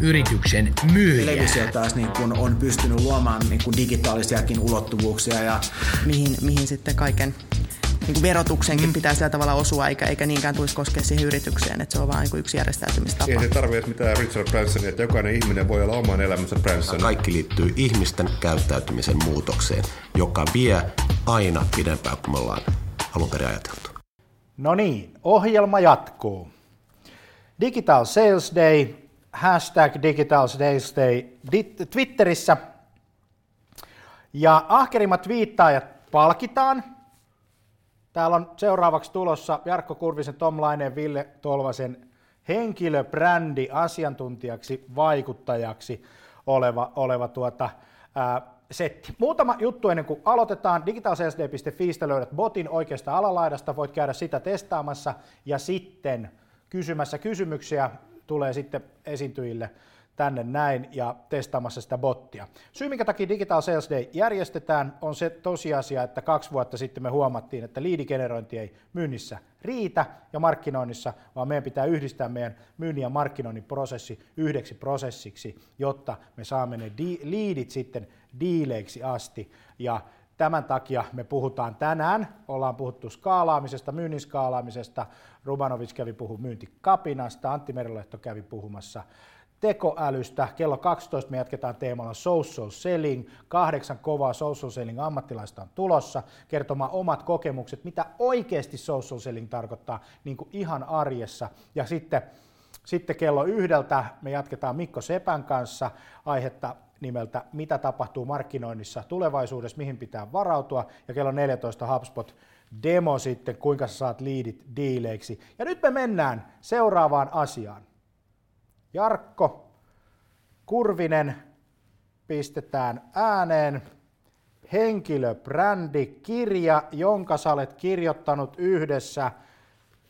yrityksen myyjää. Televisio taas niin kun on pystynyt luomaan niin kun digitaalisiakin ulottuvuuksia. Ja... Mihin, mihin sitten kaiken niin kuin verotuksenkin mm. pitää sillä tavalla osua, eikä, eikä niinkään tulisi koskea siihen yritykseen, että se on vain niin yksi järjestäytymistapa. Ei se tarvitse mitään Richard Bransonia, että jokainen ihminen voi olla oman elämänsä Branson. Kaikki liittyy ihmisten käyttäytymisen muutokseen, joka vie aina pidempään kuin me ollaan alun perin ajateltu. No niin, ohjelma jatkuu. Digital Sales Day, hashtag Digital Sales Day Twitterissä. Ja ahkerimmat viittaajat palkitaan – Täällä on seuraavaksi tulossa Jarkko Kurvisen, Tom Laineen, Ville Tolvasen henkilöbrändi asiantuntijaksi, vaikuttajaksi oleva, oleva tuota, ää, setti. Muutama juttu ennen kuin aloitetaan. digitalsalesday.fiistä löydät botin oikeasta alalaidasta, voit käydä sitä testaamassa ja sitten kysymässä kysymyksiä tulee sitten esiintyjille tänne näin ja testaamassa sitä bottia. Syy, minkä takia Digital Sales Day järjestetään, on se tosiasia, että kaksi vuotta sitten me huomattiin, että liidigenerointi ei myynnissä riitä ja markkinoinnissa, vaan meidän pitää yhdistää meidän myynnin ja markkinoinnin prosessi yhdeksi prosessiksi, jotta me saamme ne di- liidit sitten diileiksi asti ja Tämän takia me puhutaan tänään, ollaan puhuttu skaalaamisesta, myynnin skaalaamisesta, Rubanovic kävi puhu myyntikapinasta, Antti Merilehto kävi puhumassa tekoälystä. Kello 12 me jatketaan teemalla social selling. Kahdeksan kovaa social selling ammattilaista on tulossa kertomaan omat kokemukset, mitä oikeasti social selling tarkoittaa niin kuin ihan arjessa. Ja sitten, sitten kello yhdeltä me jatketaan Mikko Sepän kanssa aihetta nimeltä Mitä tapahtuu markkinoinnissa tulevaisuudessa, mihin pitää varautua. Ja kello 14 HubSpot demo sitten, kuinka sä saat liidit diileiksi. Ja nyt me mennään seuraavaan asiaan. Jarkko Kurvinen pistetään ääneen. Henkilöbrändi, kirja, jonka sä olet kirjoittanut yhdessä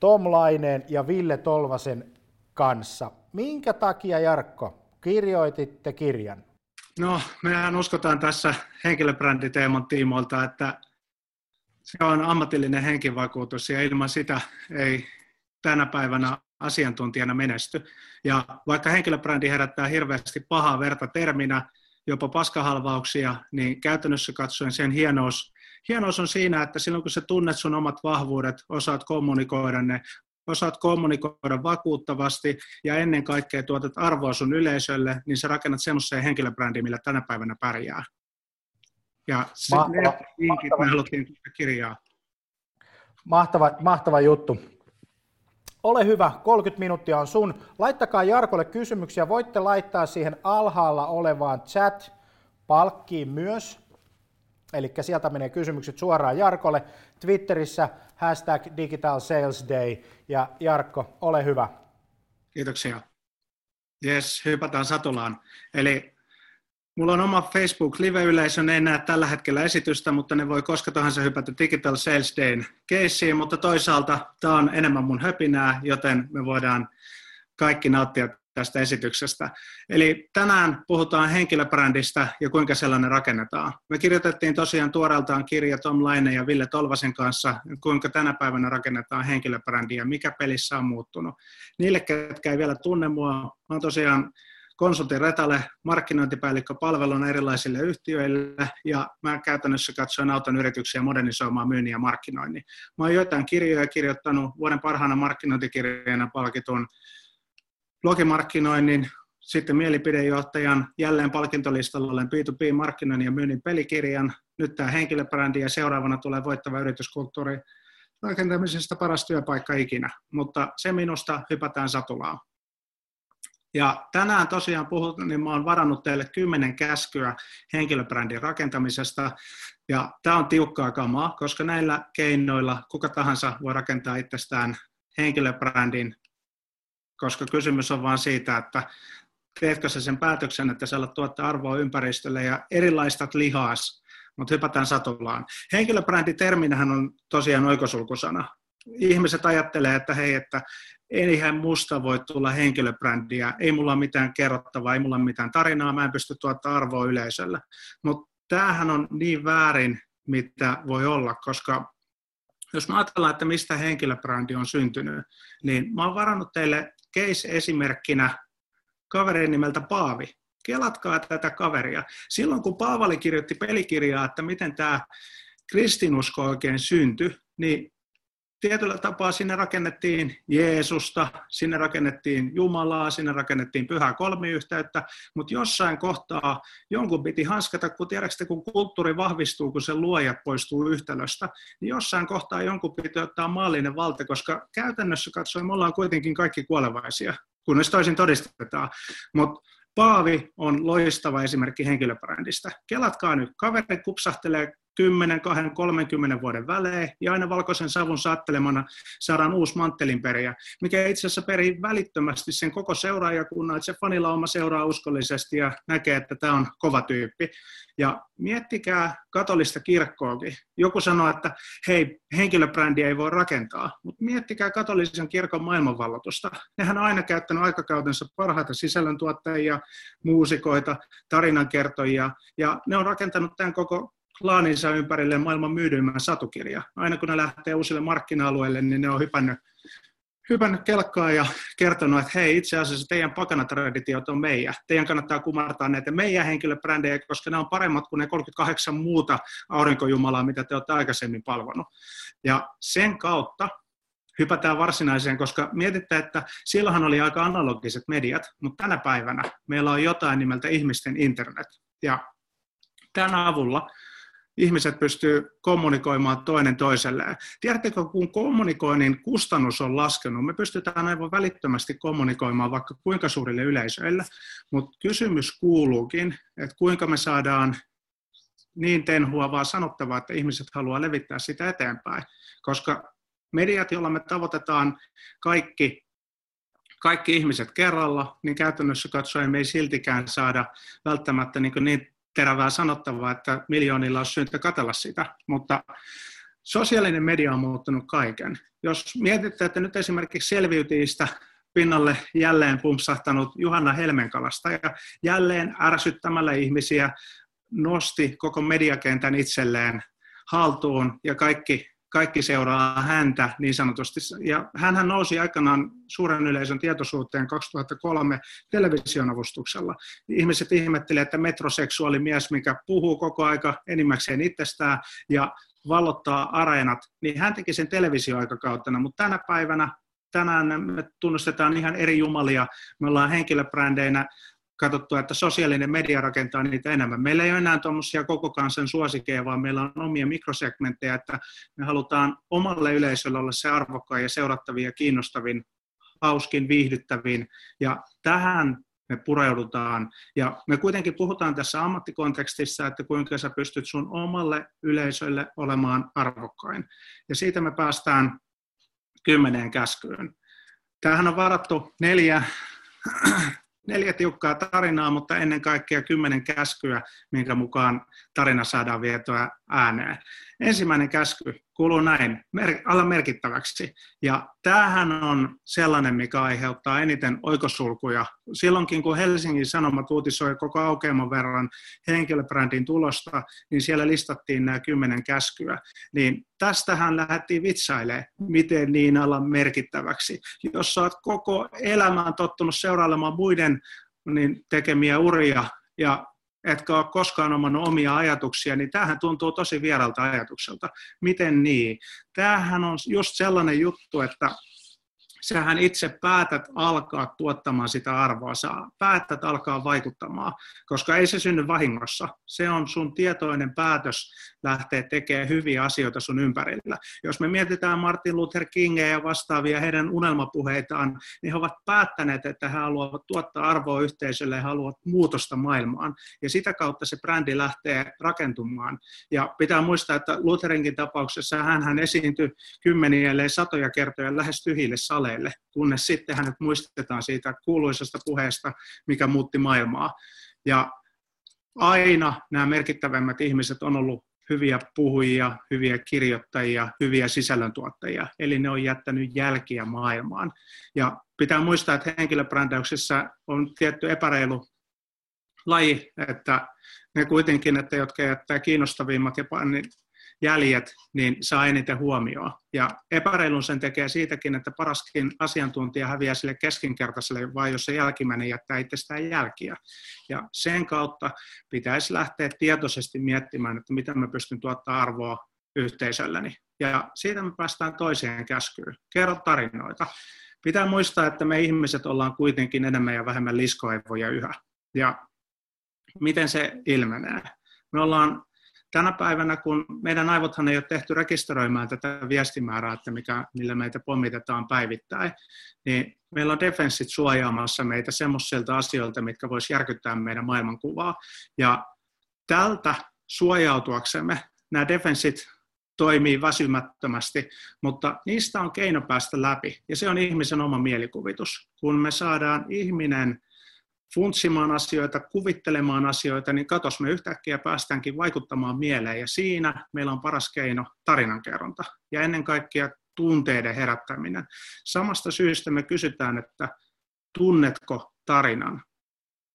Tom Laineen ja Ville Tolvasen kanssa. Minkä takia, Jarkko, kirjoititte kirjan? No, mehän uskotaan tässä henkilöbränditeeman tiimoilta, että se on ammatillinen henkivakuutus ja ilman sitä ei tänä päivänä asiantuntijana menesty. Ja vaikka henkilöbrändi herättää hirveästi pahaa verta terminä, jopa paskahalvauksia, niin käytännössä katsoen sen hienous, hienous on siinä, että silloin kun sä tunnet sun omat vahvuudet, osaat kommunikoida ne, osaat kommunikoida vakuuttavasti ja ennen kaikkea tuotat arvoa sun yleisölle, niin sä rakennat semmoisen henkilöbrändiin, millä tänä päivänä pärjää. Ja mahtava, mahtava. kirjaa. Mahtava, mahtava juttu. Ole hyvä, 30 minuuttia on sun. Laittakaa Jarkolle kysymyksiä. Voitte laittaa siihen alhaalla olevaan chat-palkkiin myös. Eli sieltä menee kysymykset suoraan Jarkolle. Twitterissä hashtag Digital Sales Day. Ja Jarkko, ole hyvä. Kiitoksia. Yes, hypätään satulaan. Eli Mulla on oma Facebook live-yleisö, ne ei näe tällä hetkellä esitystä, mutta ne voi koska tahansa hypätä Digital Sales Dayn keissiin, mutta toisaalta tämä on enemmän mun höpinää, joten me voidaan kaikki nauttia tästä esityksestä. Eli tänään puhutaan henkilöbrändistä ja kuinka sellainen rakennetaan. Me kirjoitettiin tosiaan tuoreeltaan kirja Tom Laine ja Ville Tolvasen kanssa, kuinka tänä päivänä rakennetaan henkilöbrändiä, mikä pelissä on muuttunut. Niille, ketkä ei vielä tunne mua, olen tosiaan konsultin Retale, markkinointipäällikkö palvelun erilaisille yhtiöille ja mä käytännössä katsoen autan yrityksiä modernisoimaan myynnin ja markkinoinnin. Mä oon joitain kirjoja kirjoittanut vuoden parhaana markkinointikirjana palkitun blogimarkkinoinnin, sitten mielipidejohtajan jälleen palkintolistalla olen B2B-markkinoinnin ja myynnin pelikirjan. Nyt tämä henkilöbrändi ja seuraavana tulee voittava yrityskulttuuri rakentamisesta paras työpaikka ikinä. Mutta se minusta hypätään satulaan. Ja tänään tosiaan puhut, niin mä oon varannut teille kymmenen käskyä henkilöbrändin rakentamisesta. Ja tämä on tiukkaa kamaa, koska näillä keinoilla kuka tahansa voi rakentaa itsestään henkilöbrändin, koska kysymys on vain siitä, että teetkö sä sen päätöksen, että sä tuottaa arvoa ympäristölle ja erilaistat lihaas, mutta hypätään satulaan. Henkilöbränditerminähän on tosiaan oikosulkusana. Ihmiset ajattelee, että hei, että eihän musta voi tulla henkilöbrändiä, ei mulla ole mitään kerrottavaa, ei mulla ole mitään tarinaa, mä en pysty tuottaa arvoa yleisölle. Mutta tämähän on niin väärin, mitä voi olla, koska jos mä ajatellaan, että mistä henkilöbrändi on syntynyt, niin mä oon varannut teille case-esimerkkinä kaverin nimeltä Paavi. Kelatkaa tätä kaveria. Silloin kun Paavali kirjoitti pelikirjaa, että miten tämä kristinusko oikein syntyi, niin tietyllä tapaa sinne rakennettiin Jeesusta, sinne rakennettiin Jumalaa, sinne rakennettiin pyhää kolmiyhteyttä, mutta jossain kohtaa jonkun piti hanskata, kun tiedätkö, kun kulttuuri vahvistuu, kun se luoja poistuu yhtälöstä, niin jossain kohtaa jonkun piti ottaa maallinen valta, koska käytännössä katsoen me ollaan kuitenkin kaikki kuolevaisia, kunnes toisin todistetaan. Mutta Paavi on loistava esimerkki henkilöbrändistä. Kelatkaa nyt, kaveri kupsahtelee 10, 20, 30 vuoden välein, ja aina valkoisen savun saattelemana saadaan uusi manttelinperiä, mikä itse asiassa perii välittömästi sen koko seuraajakunnan, että se fanilauma seuraa uskollisesti ja näkee, että tämä on kova tyyppi. Ja miettikää katolista kirkkoakin. Joku sanoo, että hei, henkilöbrändiä ei voi rakentaa, mutta miettikää katolisen kirkon maailmanvallotusta. Nehän on aina käyttänyt aikakautensa parhaita sisällöntuottajia, muusikoita, tarinankertojia, ja ne on rakentanut tämän koko klaaninsa ympärille maailman myydyimmän satukirja. Aina kun ne lähtee uusille markkina-alueille, niin ne on hypännyt, hypännyt kelkkaa ja kertonut, että hei, itse asiassa teidän pakanatraditiot on meidän. Teidän kannattaa kumartaa näitä meidän henkilöbrändejä, koska ne on paremmat kuin ne 38 muuta aurinkojumalaa, mitä te olette aikaisemmin palvonut. Ja sen kautta hypätään varsinaiseen, koska mietitte, että silloinhan oli aika analogiset mediat, mutta tänä päivänä meillä on jotain nimeltä ihmisten internet. Ja tämän avulla ihmiset pystyy kommunikoimaan toinen toiselleen. Tiedättekö, kun kommunikoinnin kustannus on laskenut, me pystytään aivan välittömästi kommunikoimaan vaikka kuinka suurille yleisöille, mutta kysymys kuuluukin, että kuinka me saadaan niin tenhuavaa sanottavaa, että ihmiset haluaa levittää sitä eteenpäin, koska mediat, joilla me tavoitetaan kaikki kaikki ihmiset kerralla, niin käytännössä katsoen me ei siltikään saada välttämättä niin, niin terävää sanottavaa, että miljoonilla on syytä katella sitä, mutta sosiaalinen media on muuttunut kaiken. Jos mietitte, että nyt esimerkiksi selviytyjistä pinnalle jälleen pumpsahtanut Juhanna Helmenkalasta ja jälleen ärsyttämällä ihmisiä nosti koko mediakentän itselleen haltuun ja kaikki kaikki seuraa häntä niin sanotusti. Ja hän nousi aikanaan suuren yleisön tietoisuuteen 2003 televisionavustuksella. Ihmiset ihmettelivät, että metroseksuaali mies, mikä puhuu koko aika enimmäkseen itsestään ja vallottaa areenat, niin hän teki sen televisioaikakautena, mutta tänä päivänä tänään me tunnustetaan ihan eri jumalia. Me ollaan henkilöbrändeinä katsottu, että sosiaalinen media rakentaa niitä enemmän. Meillä ei ole enää tuommoisia koko kansan suosikeja, vaan meillä on omia mikrosegmenttejä, että me halutaan omalle yleisölle olla se arvokkaan ja seurattavin ja kiinnostavin, hauskin, viihdyttävin. Ja tähän me pureudutaan. Ja me kuitenkin puhutaan tässä ammattikontekstissa, että kuinka sä pystyt sun omalle yleisölle olemaan arvokkain. Ja siitä me päästään kymmeneen käskyyn. Tämähän on varattu neljä neljä tiukkaa tarinaa, mutta ennen kaikkea kymmenen käskyä, minkä mukaan tarina saadaan vietyä ääneen. Ensimmäinen käsky kuuluu näin, mer- alla merkittäväksi. Ja tämähän on sellainen, mikä aiheuttaa eniten oikosulkuja. Silloinkin, kun Helsingin Sanomat uutisoi koko aukeaman verran henkilöbrändin tulosta, niin siellä listattiin nämä kymmenen käskyä. Niin tästähän lähdettiin vitsailemaan, miten niin alla merkittäväksi. Jos olet koko elämän tottunut seurailemaan muiden niin tekemiä uria ja etkä ole koskaan omannut omia ajatuksia, niin tämähän tuntuu tosi vieralta ajatukselta. Miten niin? Tämähän on just sellainen juttu, että sähän itse päätät alkaa tuottamaan sitä arvoa, sä päätät alkaa vaikuttamaan, koska ei se synny vahingossa. Se on sun tietoinen päätös lähteä tekemään hyviä asioita sun ympärillä. Jos me mietitään Martin Luther Kingia ja vastaavia heidän unelmapuheitaan, niin he ovat päättäneet, että he haluavat tuottaa arvoa yhteisölle ja haluavat muutosta maailmaan. Ja sitä kautta se brändi lähtee rakentumaan. Ja pitää muistaa, että Lutherinkin tapauksessa hän, hän esiintyi kymmeniä, ellei satoja kertoja lähes tyhjille saleille, kunnes sitten hänet muistetaan siitä kuuluisasta puheesta, mikä muutti maailmaa. Ja aina nämä merkittävämmät ihmiset on ollut hyviä puhujia, hyviä kirjoittajia, hyviä sisällöntuottajia, eli ne on jättänyt jälkiä maailmaan. Ja pitää muistaa, että henkilöbrändäyksessä on tietty epäreilu laji, että ne kuitenkin, että jotka jättää kiinnostavimmat ja niin jäljet, niin saa eniten huomioon. Ja epäreilun sen tekee siitäkin, että paraskin asiantuntija häviää sille keskinkertaiselle, vai jos se jälkimmäinen jättää itsestään jälkiä. Ja sen kautta pitäisi lähteä tietoisesti miettimään, että miten mä pystyn tuottaa arvoa yhteisölleni. Ja siitä me päästään toiseen käskyyn. Kerro tarinoita. Pitää muistaa, että me ihmiset ollaan kuitenkin enemmän ja vähemmän liskoaivoja yhä. Ja miten se ilmenee? Me ollaan tänä päivänä, kun meidän aivothan ei ole tehty rekisteröimään tätä viestimäärää, että mikä, millä meitä pommitetaan päivittäin, niin meillä on defenssit suojaamassa meitä semmoisilta asioilta, mitkä voisi järkyttää meidän maailmankuvaa. Ja tältä suojautuaksemme nämä defenssit toimii väsymättömästi, mutta niistä on keino päästä läpi, ja se on ihmisen oma mielikuvitus. Kun me saadaan ihminen funtsimaan asioita, kuvittelemaan asioita, niin katos, me yhtäkkiä päästäänkin vaikuttamaan mieleen, ja siinä meillä on paras keino tarinankerronta, ja ennen kaikkea tunteiden herättäminen. Samasta syystä me kysytään, että tunnetko tarinan?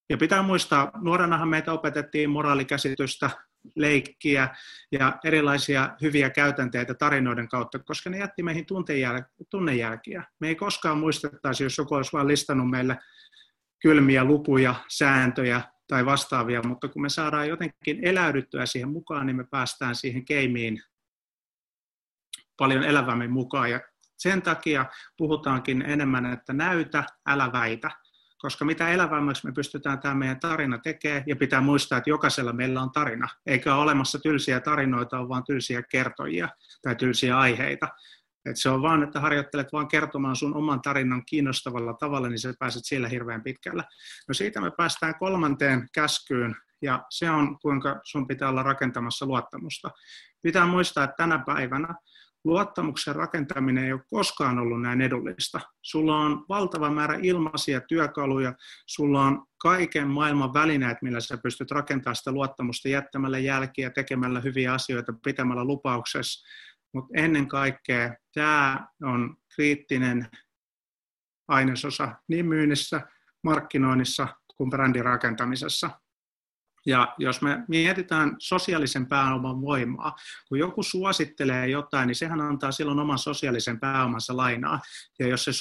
Ja pitää muistaa, nuorenahan meitä opetettiin moraalikäsitystä, leikkiä ja erilaisia hyviä käytänteitä tarinoiden kautta, koska ne jätti meihin tunnejälkiä. Me ei koskaan muistettaisi, jos joku olisi vain listannut meille kylmiä lukuja, sääntöjä tai vastaavia, mutta kun me saadaan jotenkin eläydyttyä siihen mukaan, niin me päästään siihen keimiin paljon elävämmin mukaan. Ja sen takia puhutaankin enemmän, että näytä, älä väitä. Koska mitä elävämmäksi me pystytään tämä meidän tarina tekemään, ja pitää muistaa, että jokaisella meillä on tarina, eikä ole olemassa tylsiä tarinoita, on vaan tylsiä kertojia tai tylsiä aiheita. Et se on vaan, että harjoittelet vaan kertomaan sun oman tarinan kiinnostavalla tavalla, niin sä pääset siellä hirveän pitkällä. No siitä me päästään kolmanteen käskyyn, ja se on, kuinka sun pitää olla rakentamassa luottamusta. Pitää muistaa, että tänä päivänä luottamuksen rakentaminen ei ole koskaan ollut näin edullista. Sulla on valtava määrä ilmaisia työkaluja, sulla on kaiken maailman välineet, millä sä pystyt rakentamaan sitä luottamusta jättämällä jälkiä, tekemällä hyviä asioita, pitämällä lupauksessa mutta ennen kaikkea tämä on kriittinen ainesosa niin myynnissä, markkinoinnissa kuin brändin rakentamisessa. Ja jos me mietitään sosiaalisen pääoman voimaa, kun joku suosittelee jotain, niin sehän antaa silloin oman sosiaalisen pääomansa lainaa. Ja jos se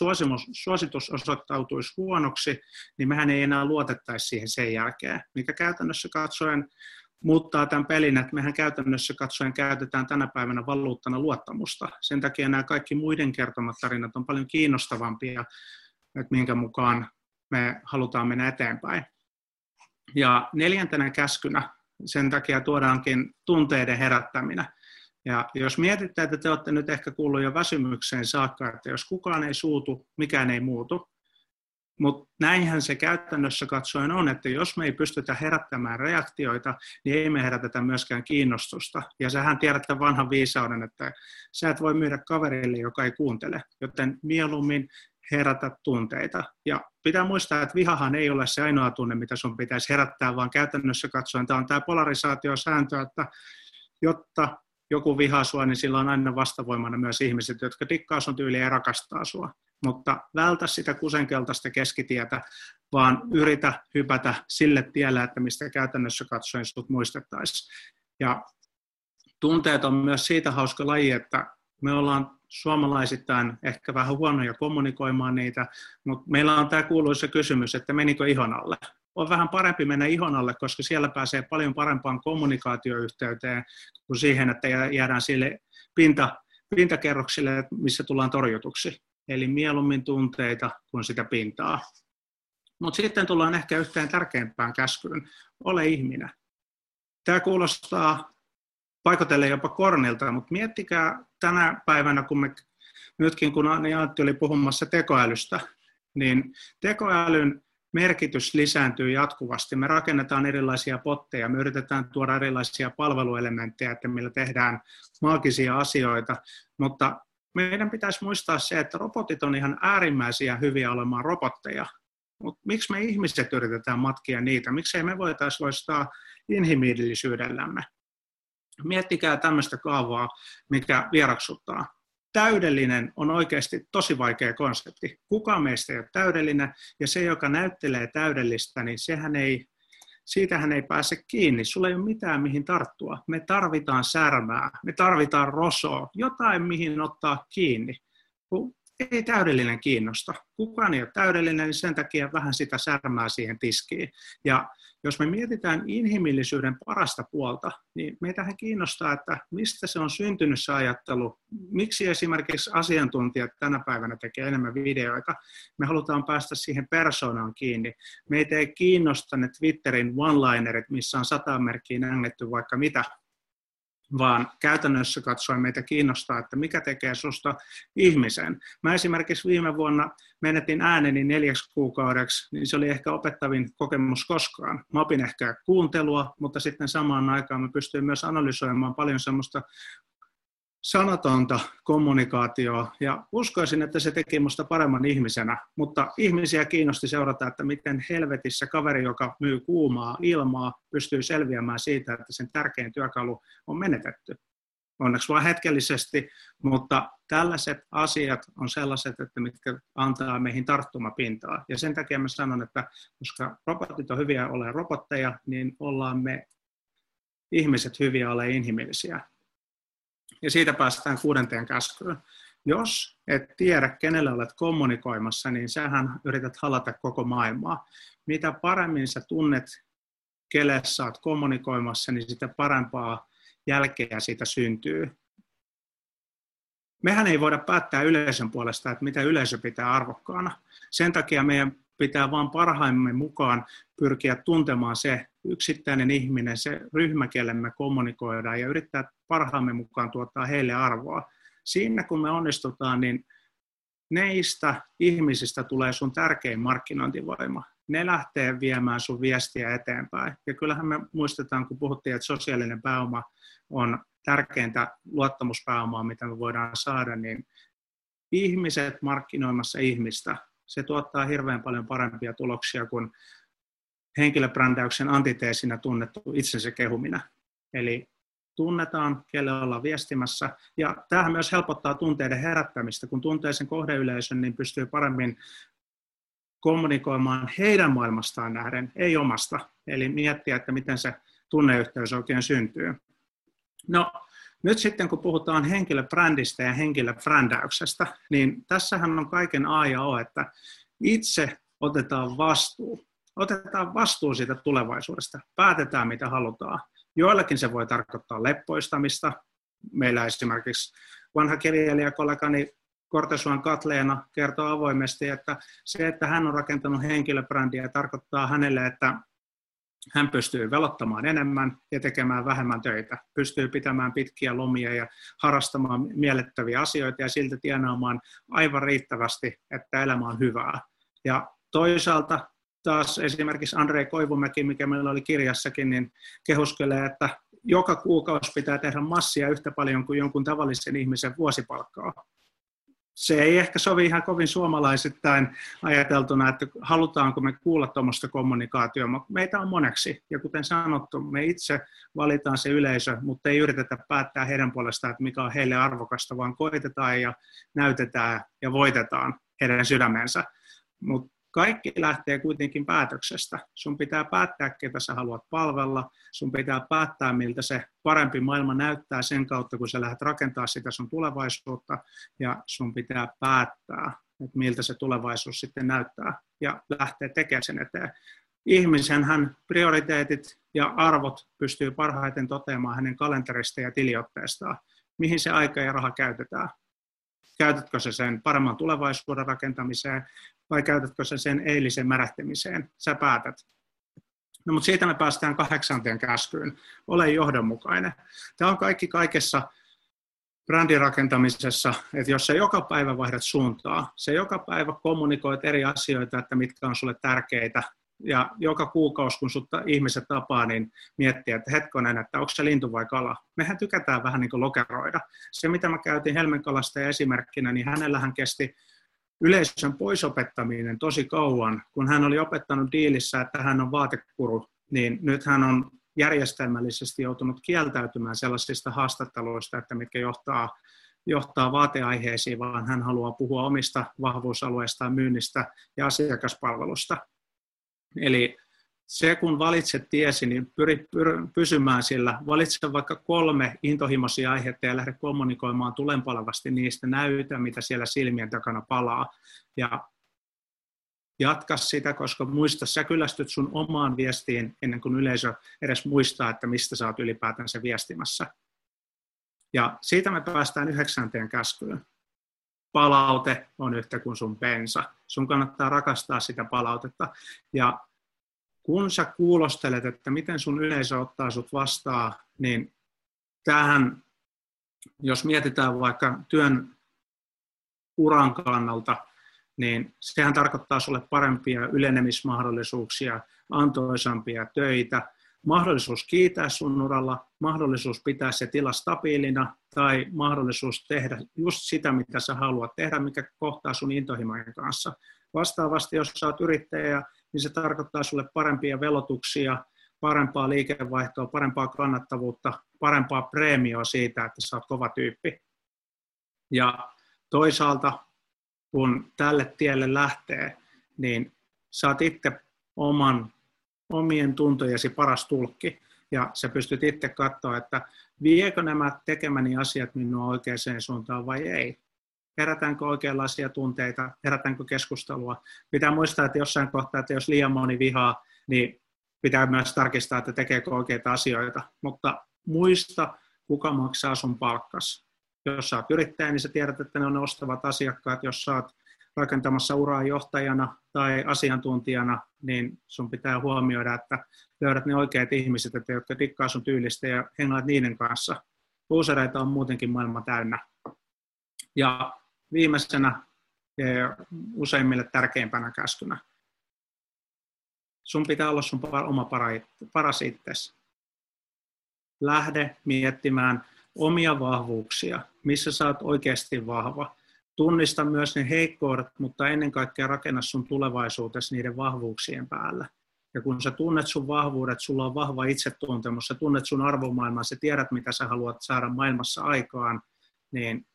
suositus osoittautuisi huonoksi, niin mehän ei enää luotettaisi siihen sen jälkeen, mikä käytännössä katsoen muuttaa tämän pelin, että mehän käytännössä katsoen käytetään tänä päivänä valuuttana luottamusta. Sen takia nämä kaikki muiden kertomat tarinat on paljon kiinnostavampia, että minkä mukaan me halutaan mennä eteenpäin. Ja neljäntenä käskynä sen takia tuodaankin tunteiden herättäminen. Ja jos mietitte, että te olette nyt ehkä kuullut jo väsymykseen saakka, että jos kukaan ei suutu, mikään ei muutu, mutta näinhän se käytännössä katsoen on, että jos me ei pystytä herättämään reaktioita, niin ei me herätetä myöskään kiinnostusta. Ja sähän tiedät tämän vanhan viisauden, että sä et voi myydä kaverille, joka ei kuuntele. Joten mieluummin herätä tunteita. Ja pitää muistaa, että vihahan ei ole se ainoa tunne, mitä sun pitäisi herättää, vaan käytännössä katsoen tämä on tämä polarisaatiosääntö, että jotta joku vihaa sua, niin sillä on aina vastavoimana myös ihmiset, jotka dikkaa sun tyyliä ja rakastaa sua mutta vältä sitä kusenkeltaista keskitietä, vaan yritä hypätä sille tielle, että mistä käytännössä katsoen sinut muistettaisiin. Ja tunteet on myös siitä hauska laji, että me ollaan suomalaisittain ehkä vähän huonoja kommunikoimaan niitä, mutta meillä on tämä kuuluisa kysymys, että menikö ihon alle. On vähän parempi mennä ihon alle, koska siellä pääsee paljon parempaan kommunikaatioyhteyteen kuin siihen, että jäädään sille pinta, pintakerroksille, missä tullaan torjutuksi eli mieluummin tunteita kuin sitä pintaa. Mutta sitten tullaan ehkä yhteen tärkeimpään käskyyn, ole ihminen. Tämä kuulostaa paikotelle jopa kornilta, mutta miettikää tänä päivänä, kun me nytkin kun Antti oli puhumassa tekoälystä, niin tekoälyn merkitys lisääntyy jatkuvasti. Me rakennetaan erilaisia potteja, me yritetään tuoda erilaisia palveluelementtejä, että millä tehdään maagisia asioita, mutta meidän pitäisi muistaa se, että robotit on ihan äärimmäisiä hyviä olemaan robotteja, mutta miksi me ihmiset yritetään matkia niitä? Miksei me voitaisiin loistaa inhimillisyydellämme? Miettikää tämmöistä kaavaa, mikä vieraksuttaa täydellinen on oikeasti tosi vaikea konsepti. Kuka meistä ei ole täydellinen, ja se, joka näyttelee täydellistä, niin sehän ei, siitähän ei pääse kiinni. Sulla ei ole mitään, mihin tarttua. Me tarvitaan särmää, me tarvitaan rosoa, jotain, mihin ottaa kiinni. Ei täydellinen kiinnosta. Kukaan ei ole täydellinen, niin sen takia vähän sitä särmää siihen tiskiin. Ja jos me mietitään inhimillisyyden parasta puolta, niin meitähän kiinnostaa, että mistä se on syntynyt se ajattelu, miksi esimerkiksi asiantuntijat tänä päivänä tekee enemmän videoita. Me halutaan päästä siihen persoonaan kiinni. Meitä ei kiinnosta ne Twitterin one-linerit, missä on sata merkkiä nännetty vaikka mitä, vaan käytännössä katsoen meitä kiinnostaa, että mikä tekee susta ihmisen. Mä esimerkiksi viime vuonna menetin ääneni neljäksi kuukaudeksi, niin se oli ehkä opettavin kokemus koskaan. Mä opin ehkä kuuntelua, mutta sitten samaan aikaan mä pystyin myös analysoimaan paljon semmoista sanatonta kommunikaatioa ja uskoisin, että se teki musta paremman ihmisenä, mutta ihmisiä kiinnosti seurata, että miten helvetissä kaveri, joka myy kuumaa ilmaa, pystyy selviämään siitä, että sen tärkein työkalu on menetetty. Onneksi vain hetkellisesti, mutta tällaiset asiat on sellaiset, että mitkä antaa meihin tarttumapintaa. Ja sen takia mä sanon, että koska robotit on hyviä olemaan robotteja, niin ollaan me ihmiset hyviä olemaan inhimillisiä. Ja siitä päästään kuudenteen käskyyn. Jos et tiedä, kenelle olet kommunikoimassa, niin sähän yrität halata koko maailmaa. Mitä paremmin sä tunnet, kelle sä oot kommunikoimassa, niin sitä parempaa jälkeä siitä syntyy. Mehän ei voida päättää yleisön puolesta, että mitä yleisö pitää arvokkaana. Sen takia meidän pitää vain parhaimme mukaan pyrkiä tuntemaan se yksittäinen ihminen, se ryhmä, kelle me kommunikoidaan ja yrittää parhaamme mukaan tuottaa heille arvoa. Siinä kun me onnistutaan, niin neistä ihmisistä tulee sun tärkein markkinointivoima. Ne lähtee viemään sun viestiä eteenpäin. Ja kyllähän me muistetaan, kun puhuttiin, että sosiaalinen pääoma on tärkeintä luottamuspääomaa, mitä me voidaan saada, niin ihmiset markkinoimassa ihmistä, se tuottaa hirveän paljon parempia tuloksia kuin henkilöbrändäyksen antiteesinä tunnettu itsensä kehumina. Eli tunnetaan, kelle ollaan viestimässä. Ja tämähän myös helpottaa tunteiden herättämistä. Kun tuntee sen kohdeyleisön, niin pystyy paremmin kommunikoimaan heidän maailmastaan nähden, ei omasta. Eli miettiä, että miten se tunneyhteys oikein syntyy. No, nyt sitten kun puhutaan henkilöbrändistä ja henkilöbrändäyksestä, niin tässähän on kaiken A ja O, että itse otetaan vastuu. Otetaan vastuu siitä tulevaisuudesta. Päätetään, mitä halutaan. Joillakin se voi tarkoittaa leppoistamista. Meillä esimerkiksi vanha kirjailijakollegani Kortesuan Katleena kertoo avoimesti, että se, että hän on rakentanut henkilöbrändiä, tarkoittaa hänelle, että hän pystyy velottamaan enemmän ja tekemään vähemmän töitä, pystyy pitämään pitkiä lomia ja harrastamaan miellettäviä asioita ja siltä tienaamaan aivan riittävästi, että elämä on hyvää. Ja toisaalta taas esimerkiksi Andrei Koivumäki, mikä meillä oli kirjassakin, niin kehuskelee, että joka kuukausi pitää tehdä massia yhtä paljon kuin jonkun tavallisen ihmisen vuosipalkkaa se ei ehkä sovi ihan kovin suomalaisittain ajateltuna, että halutaanko me kuulla tuommoista kommunikaatiota, mutta meitä on moneksi. Ja kuten sanottu, me itse valitaan se yleisö, mutta ei yritetä päättää heidän puolestaan, että mikä on heille arvokasta, vaan koitetaan ja näytetään ja voitetaan heidän sydämensä. Mutta kaikki lähtee kuitenkin päätöksestä. Sun pitää päättää, ketä sä haluat palvella. Sun pitää päättää, miltä se parempi maailma näyttää sen kautta, kun sä lähdet rakentaa sitä sun tulevaisuutta. Ja sun pitää päättää, että miltä se tulevaisuus sitten näyttää ja lähteä tekemään sen eteen. Ihmisen hän prioriteetit ja arvot pystyy parhaiten toteamaan hänen kalenterista ja tiliotteestaan, mihin se aika ja raha käytetään. Käytätkö se sen paremman tulevaisuuden rakentamiseen vai käytätkö se sen eilisen märähtämiseen? Sä päätät. No, mutta siitä me päästään kahdeksanteen käskyyn. Ole johdonmukainen. Tämä on kaikki kaikessa brändirakentamisessa, että jos sä joka päivä vaihdat suuntaa, se joka päivä kommunikoit eri asioita, että mitkä on sulle tärkeitä, ja joka kuukausi, kun sut ihmiset tapaa, niin miettiä, että hetkonen, että onko se lintu vai kala. Mehän tykätään vähän niin kuin lokeroida. Se, mitä mä käytin Helmenkalasta esimerkkinä, niin hänellähän kesti yleisön poisopettaminen tosi kauan. Kun hän oli opettanut diilissä, että hän on vaatekuru, niin nyt hän on järjestelmällisesti joutunut kieltäytymään sellaisista haastatteluista, että mitkä johtaa, johtaa vaateaiheisiin, vaan hän haluaa puhua omista vahvuusalueistaan, myynnistä ja asiakaspalvelusta. Eli se, kun valitset tiesi, niin pyri, pyri pysymään sillä. Valitse vaikka kolme intohimoisia aihetta ja lähde kommunikoimaan tulenpalavasti niistä, näytä, mitä siellä silmien takana palaa. Ja jatka sitä, koska muista, sä kyllästyt sun omaan viestiin ennen kuin yleisö edes muistaa, että mistä sä oot ylipäätänsä viestimässä. Ja siitä me päästään yhdeksänteen käskyyn. Palaute on yhtä kuin sun pensa. Sun kannattaa rakastaa sitä palautetta. Ja kun sä kuulostelet, että miten sun yleisö ottaa sut vastaan, niin tähän, jos mietitään vaikka työn uran kannalta, niin sehän tarkoittaa sulle parempia ylenemismahdollisuuksia, antoisampia töitä, mahdollisuus kiitää sun uralla, mahdollisuus pitää se tila stabiilina tai mahdollisuus tehdä just sitä, mitä sä haluat tehdä, mikä kohtaa sun intohimojen kanssa. Vastaavasti, jos sä oot yrittäjä, niin se tarkoittaa sulle parempia velotuksia, parempaa liikevaihtoa, parempaa kannattavuutta, parempaa preemioa siitä, että sä oot kova tyyppi. Ja toisaalta kun tälle tielle lähtee, niin saat itse oman, omien tuntojesi paras tulkki, ja sä pystyt itse katsoa, että viekö nämä tekemäni asiat minua oikeaan suuntaan vai ei. Herätäänkö oikeanlaisia tunteita, herätäänkö keskustelua. Pitää muistaa, että jossain kohtaa, että jos liian moni vihaa, niin pitää myös tarkistaa, että tekeekö oikeita asioita. Mutta muista, kuka maksaa sun palkkas jos olet yrittäjä, niin sä tiedät, että ne on ne ostavat asiakkaat. Jos sä oot rakentamassa uraa johtajana tai asiantuntijana, niin sun pitää huomioida, että löydät ne oikeat ihmiset, että jotka tikkaa sun tyylistä ja hengaat niiden kanssa. Usereita on muutenkin maailma täynnä. Ja viimeisenä ja useimmille tärkeimpänä käskynä. Sun pitää olla sun oma paras itsesi. Lähde miettimään, omia vahvuuksia, missä sä oot oikeasti vahva. Tunnista myös ne heikkoudet, mutta ennen kaikkea rakenna sun tulevaisuutesi niiden vahvuuksien päällä. Ja kun sä tunnet sun vahvuudet, sulla on vahva itsetuntemus, sä tunnet sun arvomaailmaa, sä tiedät, mitä sä haluat saada maailmassa aikaan, niin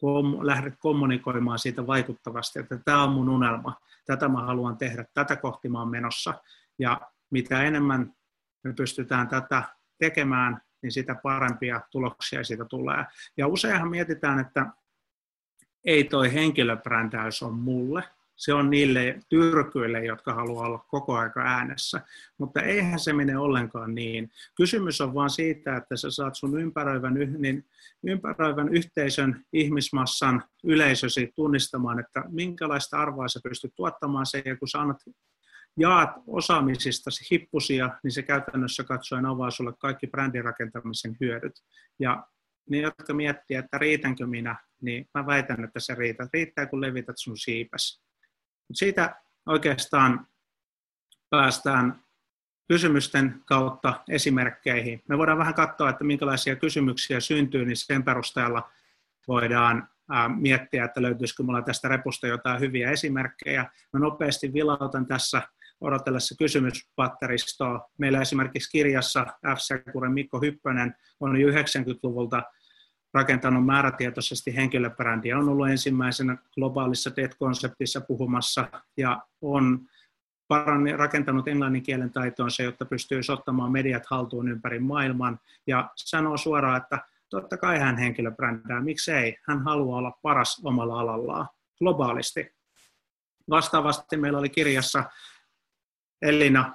kom- lähdet kommunikoimaan siitä vaikuttavasti, että tämä on mun unelma, tätä mä haluan tehdä, tätä kohti mä oon menossa. Ja mitä enemmän me pystytään tätä tekemään, niin sitä parempia tuloksia siitä tulee. Ja useinhan mietitään, että ei toi henkilöbrändäys on mulle, se on niille tyrkyille, jotka haluaa olla koko aika äänessä. Mutta eihän se mene ollenkaan niin. Kysymys on vaan siitä, että sä saat sun ympäröivän, niin ympäröivän yhteisön, ihmismassan, yleisösi tunnistamaan, että minkälaista arvoa sä pystyt tuottamaan sen, ja kun sä annat jaat osaamisista hippusia, niin se käytännössä katsoen avaa sulle kaikki brändirakentamisen hyödyt. Ja ne, jotka miettii, että riitänkö minä, niin mä väitän, että se riitä. Riittää, kun levität sun siipäs. Mut siitä oikeastaan päästään kysymysten kautta esimerkkeihin. Me voidaan vähän katsoa, että minkälaisia kysymyksiä syntyy, niin sen perusteella voidaan miettiä, että löytyisikö minulla tästä repusta jotain hyviä esimerkkejä. Mä nopeasti vilautan tässä odotellessa kysymyspatteristoa. Meillä esimerkiksi kirjassa F. Sekuren Mikko Hyppönen on jo 90-luvulta rakentanut määrätietoisesti henkilöbrändiä, on ollut ensimmäisenä globaalissa TED-konseptissa puhumassa ja on paranni, rakentanut englannin kielen taitoonsa, jotta pystyy ottamaan mediat haltuun ympäri maailman ja sanoo suoraan, että totta kai hän henkilöbrändää, miksei, hän haluaa olla paras omalla alallaan globaalisti. Vastaavasti meillä oli kirjassa Elina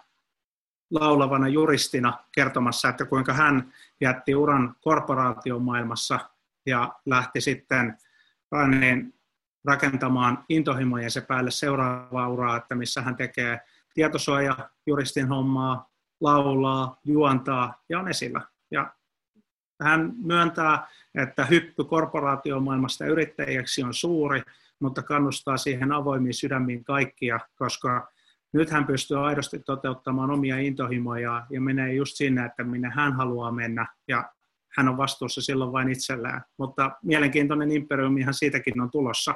laulavana juristina kertomassa, että kuinka hän jätti uran korporaatiomaailmassa ja lähti sitten niin rakentamaan intohimojen se päälle seuraavaa uraa, että missä hän tekee tietosuoja, juristin hommaa, laulaa, juontaa ja on esillä. Ja hän myöntää, että hyppy korporaatiomaailmasta yrittäjäksi on suuri, mutta kannustaa siihen avoimiin sydämiin kaikkia, koska nyt hän pystyy aidosti toteuttamaan omia intohimoja ja menee just sinne, että minne hän haluaa mennä ja hän on vastuussa silloin vain itsellään. Mutta mielenkiintoinen imperiumihan siitäkin on tulossa.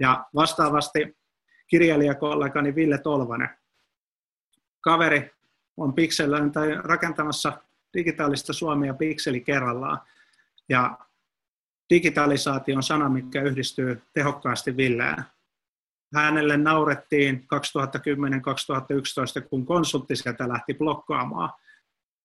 Ja vastaavasti kirjailijakollegani Ville Tolvanen, kaveri on pikselään tai rakentamassa digitaalista Suomea pikseli kerrallaan. Ja digitalisaatio on sana, mikä yhdistyy tehokkaasti Villeään. Hänelle naurettiin 2010-2011, kun konsultti sieltä lähti blokkaamaan –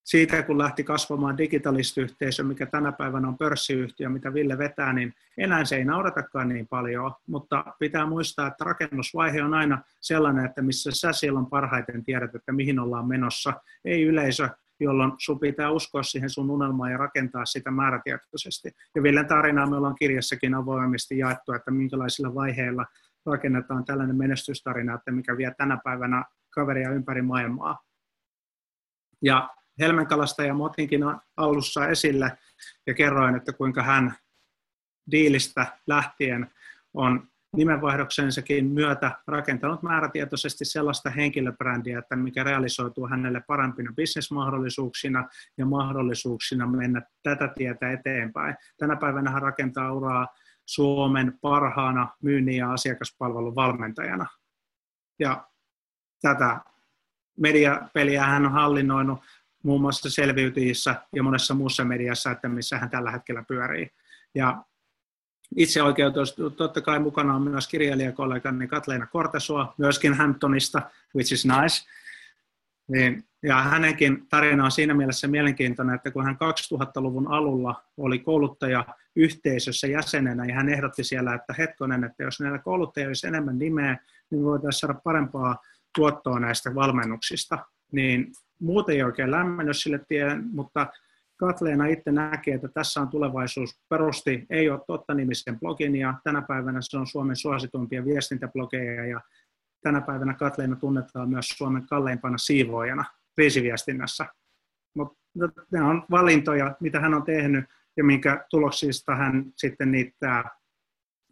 siitä kun lähti kasvamaan digitalistiyhteisö, mikä tänä päivänä on pörssiyhtiö, mitä Ville vetää, niin enää se ei nauratakaan niin paljon, mutta pitää muistaa, että rakennusvaihe on aina sellainen, että missä sä silloin parhaiten tiedät, että mihin ollaan menossa, ei yleisö, jolloin sun pitää uskoa siihen sun unelmaan ja rakentaa sitä määrätietoisesti. Ja Villen tarinaa me ollaan kirjassakin avoimesti jaettu, että minkälaisilla vaiheilla rakennetaan tällainen menestystarina, että mikä vie tänä päivänä kaveria ympäri maailmaa. Ja Helmenkalastaja otinkin alussa esille ja kerroin, että kuinka hän diilistä lähtien on nimenvaihdoksensakin myötä rakentanut määrätietoisesti sellaista henkilöbrändiä, että mikä realisoituu hänelle parempina bisnesmahdollisuuksina ja mahdollisuuksina mennä tätä tietä eteenpäin. Tänä päivänä hän rakentaa uraa Suomen parhaana myynnin ja asiakaspalvelun valmentajana. Ja tätä mediapeliä hän on hallinnoinut muun muassa selviytyjissä ja monessa muussa mediassa, että missä hän tällä hetkellä pyörii. Ja itse oikeutus, totta kai mukana on myös kirjailijakollegani Katleena Kortesua, myöskin Hamptonista, which is nice. Niin, ja hänenkin tarina on siinä mielessä mielenkiintoinen, että kun hän 2000-luvun alulla oli kouluttaja yhteisössä jäsenenä, ja hän ehdotti siellä, että hetkonen, että jos näillä kouluttajilla olisi enemmän nimeä, niin voitaisiin saada parempaa tuottoa näistä valmennuksista. Niin muuten ei oikein lämmennyt sille tien, mutta Katleena itse näkee, että tässä on tulevaisuus. Perusti Ei ole totta nimisen blogin ja tänä päivänä se on Suomen suosituimpia viestintäblogeja ja tänä päivänä Katleena tunnetaan myös Suomen kalleimpana siivoojana kriisiviestinnässä. Mutta ne on valintoja, mitä hän on tehnyt ja minkä tuloksista hän sitten niittää,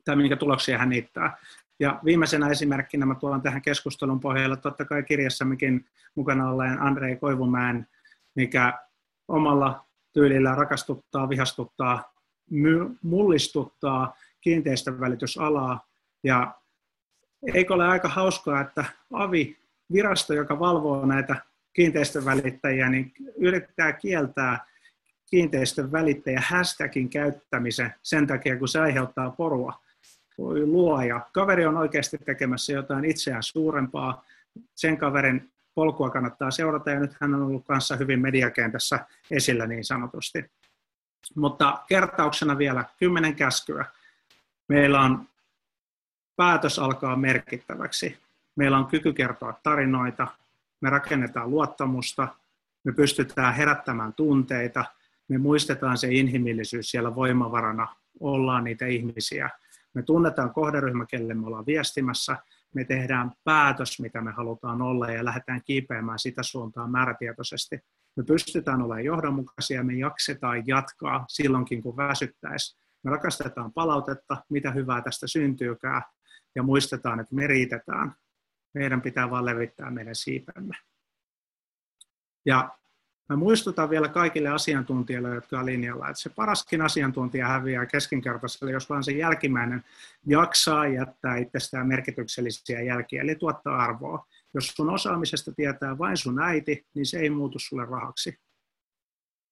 tai minkä tuloksia hän niittää. Ja viimeisenä esimerkkinä mä tuon tähän keskustelun pohjalla totta kai kirjassammekin mukana olleen Andrei Koivumäen, mikä omalla tyylillä rakastuttaa, vihastuttaa, mullistuttaa kiinteistövälitysalaa. Ja eikö ole aika hauskaa, että AVI, virasto, joka valvoo näitä kiinteistövälittäjiä, niin yrittää kieltää kiinteistön välittäjä hashtagin käyttämisen sen takia, kun se aiheuttaa porua voi luoja. Kaveri on oikeasti tekemässä jotain itseään suurempaa. Sen kaverin polkua kannattaa seurata ja nyt hän on ollut kanssa hyvin mediakentässä esillä niin sanotusti. Mutta kertauksena vielä kymmenen käskyä. Meillä on päätös alkaa merkittäväksi. Meillä on kyky kertoa tarinoita, me rakennetaan luottamusta, me pystytään herättämään tunteita, me muistetaan se inhimillisyys siellä voimavarana, ollaan niitä ihmisiä, me tunnetaan kohderyhmä, kelle me ollaan viestimässä, me tehdään päätös, mitä me halutaan olla ja lähdetään kiipeämään sitä suuntaan määrätietoisesti. Me pystytään olemaan johdonmukaisia, me jaksetaan jatkaa silloinkin, kun väsyttäisi. Me rakastetaan palautetta, mitä hyvää tästä syntyykää, ja muistetaan, että me riitetään. Meidän pitää vain levittää meidän siipemme. Ja Mä muistutan vielä kaikille asiantuntijoille, jotka on linjalla, että se paraskin asiantuntija häviää keskinkertaiselle, jos vaan se jälkimmäinen jaksaa jättää itsestään merkityksellisiä jälkiä, eli tuottaa arvoa. Jos sun osaamisesta tietää vain sun äiti, niin se ei muutu sulle rahaksi.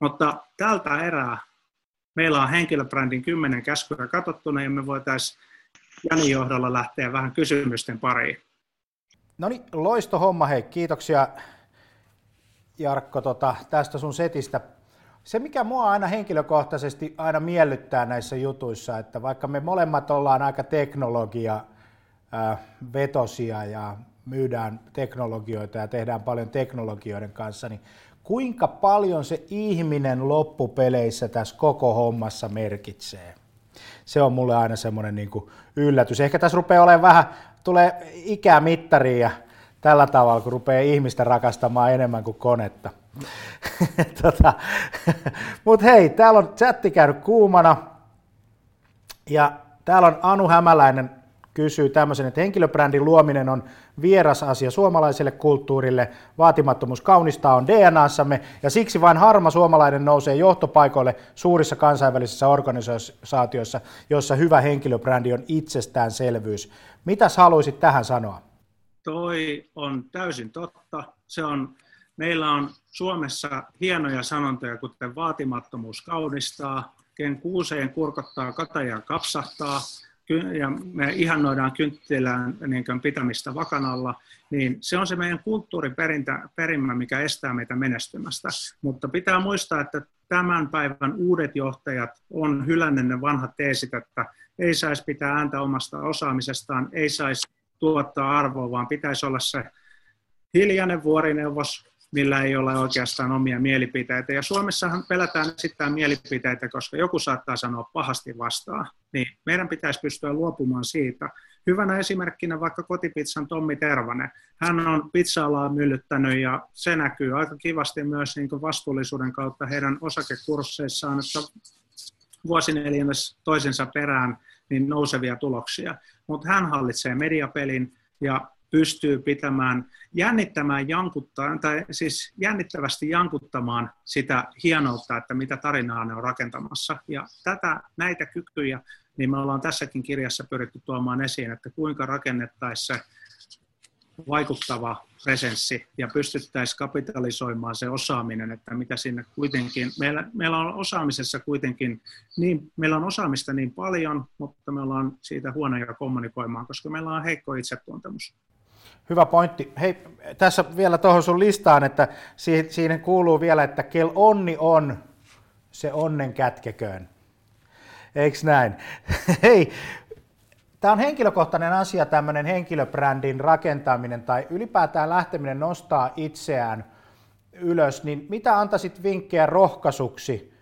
Mutta tältä erää meillä on henkilöbrändin kymmenen käskyä katsottuna, ja me voitaisiin Jani johdolla lähteä vähän kysymysten pariin. No niin, loisto homma, hei, kiitoksia Jarkko, tota, tästä sun setistä. Se, mikä mua aina henkilökohtaisesti aina miellyttää näissä jutuissa, että vaikka me molemmat ollaan aika teknologia vetosia ja myydään teknologioita ja tehdään paljon teknologioiden kanssa, niin kuinka paljon se ihminen loppupeleissä tässä koko hommassa merkitsee? se on mulle aina semmoinen niin yllätys. Ehkä tässä rupeaa olemaan vähän, tulee ikämittariin ja tällä tavalla, kun rupeaa ihmistä rakastamaan enemmän kuin konetta. tota, Mutta hei, täällä on chatti käynyt kuumana ja täällä on Anu Hämäläinen kysyy tämmöisen, että henkilöbrändin luominen on vieras asia suomalaiselle kulttuurille, vaatimattomuus kaunista on DNAssamme ja siksi vain harma suomalainen nousee johtopaikoille suurissa kansainvälisissä organisaatioissa, joissa hyvä henkilöbrändi on itsestäänselvyys. Mitäs haluaisit tähän sanoa? Toi on täysin totta. Se on, meillä on Suomessa hienoja sanontoja, kuten vaatimattomuus kaunistaa, ken kuuseen kurkottaa, kataja kapsahtaa, ja me ihannoidaan kynttilän niin pitämistä vakanalla, niin se on se meidän kulttuurin perintä, perimä, mikä estää meitä menestymästä. Mutta pitää muistaa, että tämän päivän uudet johtajat on hylänneet ne vanhat teesit, että ei saisi pitää ääntä omasta osaamisestaan, ei saisi tuottaa arvoa, vaan pitäisi olla se hiljainen vuorineuvos, millä ei ole oikeastaan omia mielipiteitä. Ja Suomessahan pelätään esittää mielipiteitä, koska joku saattaa sanoa pahasti vastaan. Niin meidän pitäisi pystyä luopumaan siitä. Hyvänä esimerkkinä vaikka kotipizzan Tommi Tervanen. Hän on pizza-alaa myllyttänyt ja se näkyy aika kivasti myös niin vastuullisuuden kautta heidän osakekursseissaan, että vuosineljännes toisensa perään niin nousevia tuloksia. Mutta hän hallitsee mediapelin ja pystyy pitämään, jännittämään, jankuttaa, tai siis jännittävästi jankuttamaan sitä hienoutta, että mitä tarinaa ne on rakentamassa. Ja tätä, näitä kykyjä, niin me ollaan tässäkin kirjassa pyritty tuomaan esiin, että kuinka rakennettaisiin se vaikuttava presenssi ja pystyttäisiin kapitalisoimaan se osaaminen, että mitä sinne kuitenkin, meillä, meillä on osaamisessa kuitenkin, niin, meillä on osaamista niin paljon, mutta me ollaan siitä huonoja kommunikoimaan, koska meillä on heikko itsetuntemus. Hyvä pointti. Hei, tässä vielä tuohon sun listaan, että siihen kuuluu vielä, että kel onni on, se onnen kätkeköön. Eiks näin? Hei, tämä on henkilökohtainen asia, tämmöinen henkilöbrändin rakentaminen tai ylipäätään lähteminen nostaa itseään ylös, niin mitä antaisit vinkkejä rohkaisuksi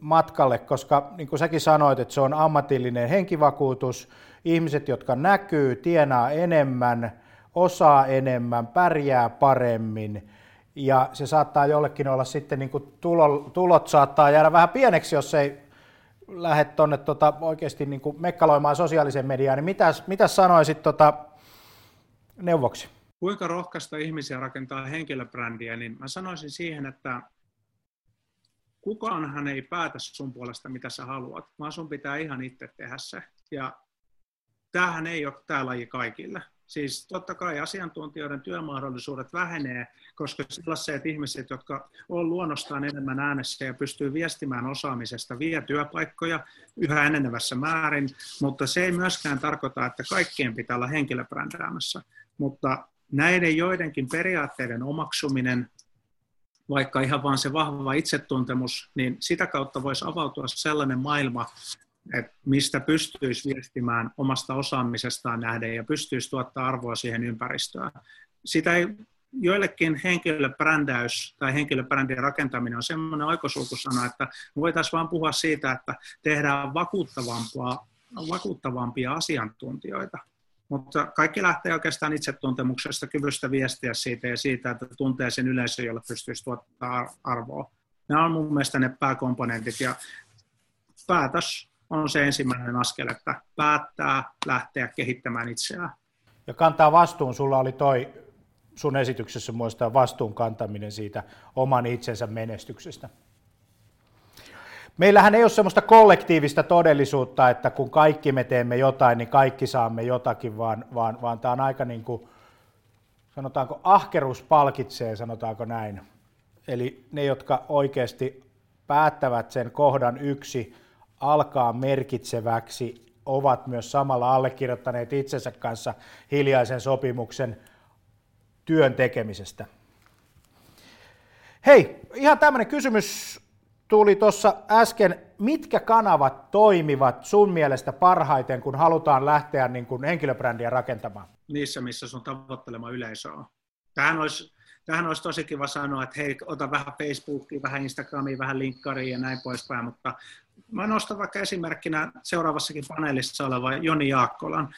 matkalle, koska niin kuin säkin sanoit, että se on ammatillinen henkivakuutus, ihmiset, jotka näkyy, tienaa enemmän – osaa enemmän, pärjää paremmin. Ja se saattaa jollekin olla sitten, niin kuin tulo, tulot saattaa jäädä vähän pieneksi, jos ei lähde tuonne tota, oikeasti niin kuin mekkaloimaan sosiaaliseen mediaan, niin mitäs, mitäs sanoisit tota, neuvoksi? Kuinka rohkaista ihmisiä rakentaa henkilöbrändiä, niin mä sanoisin siihen, että kukaanhan ei päätä sun puolesta, mitä sä haluat, vaan sun pitää ihan itse tehdä se. Ja tämähän ei ole tämä laji kaikille. Siis totta kai asiantuntijoiden työmahdollisuudet vähenee, koska sellaiset ihmiset, jotka on luonnostaan enemmän äänessä ja pystyy viestimään osaamisesta, vie työpaikkoja yhä enenevässä määrin, mutta se ei myöskään tarkoita, että kaikkien pitää olla henkilöbrändäämässä. Mutta näiden joidenkin periaatteiden omaksuminen, vaikka ihan vain se vahva itsetuntemus, niin sitä kautta voisi avautua sellainen maailma, että mistä pystyisi viestimään omasta osaamisestaan nähden ja pystyisi tuottaa arvoa siihen ympäristöön. Sitä ei, joillekin henkilöbrändäys tai henkilöbrändin rakentaminen on semmoinen oikosulkusana, että voitaisiin vain puhua siitä, että tehdään vakuuttavampaa, vakuuttavampia asiantuntijoita. Mutta kaikki lähtee oikeastaan itsetuntemuksesta, kyvystä viestiä siitä ja siitä, että tuntee sen yleisön, jolle pystyisi tuottaa arvoa. Nämä on mun mielestä ne pääkomponentit ja päätös on se ensimmäinen askel, että päättää lähteä kehittämään itseään. Ja kantaa vastuun, sulla oli toi sun esityksessä muista vastuun kantaminen siitä oman itsensä menestyksestä. Meillähän ei ole semmoista kollektiivista todellisuutta, että kun kaikki me teemme jotain, niin kaikki saamme jotakin, vaan, vaan, vaan tämä on aika niin kuin, sanotaanko ahkeruus palkitsee, sanotaanko näin. Eli ne, jotka oikeasti päättävät sen kohdan yksi, alkaa merkitseväksi, ovat myös samalla allekirjoittaneet itsensä kanssa hiljaisen sopimuksen työn tekemisestä. Hei, ihan tämmöinen kysymys tuli tuossa äsken. Mitkä kanavat toimivat sun mielestä parhaiten, kun halutaan lähteä niin kuin henkilöbrändiä rakentamaan? Niissä, missä sun tavoittelema yleisö on. Tähän olisi, tähän olisi tosi kiva sanoa, että hei, ota vähän Facebookia, vähän Instagramia, vähän linkkaria ja näin poispäin, mutta mä nostan vaikka esimerkkinä seuraavassakin paneelissa oleva Joni Jaakkolan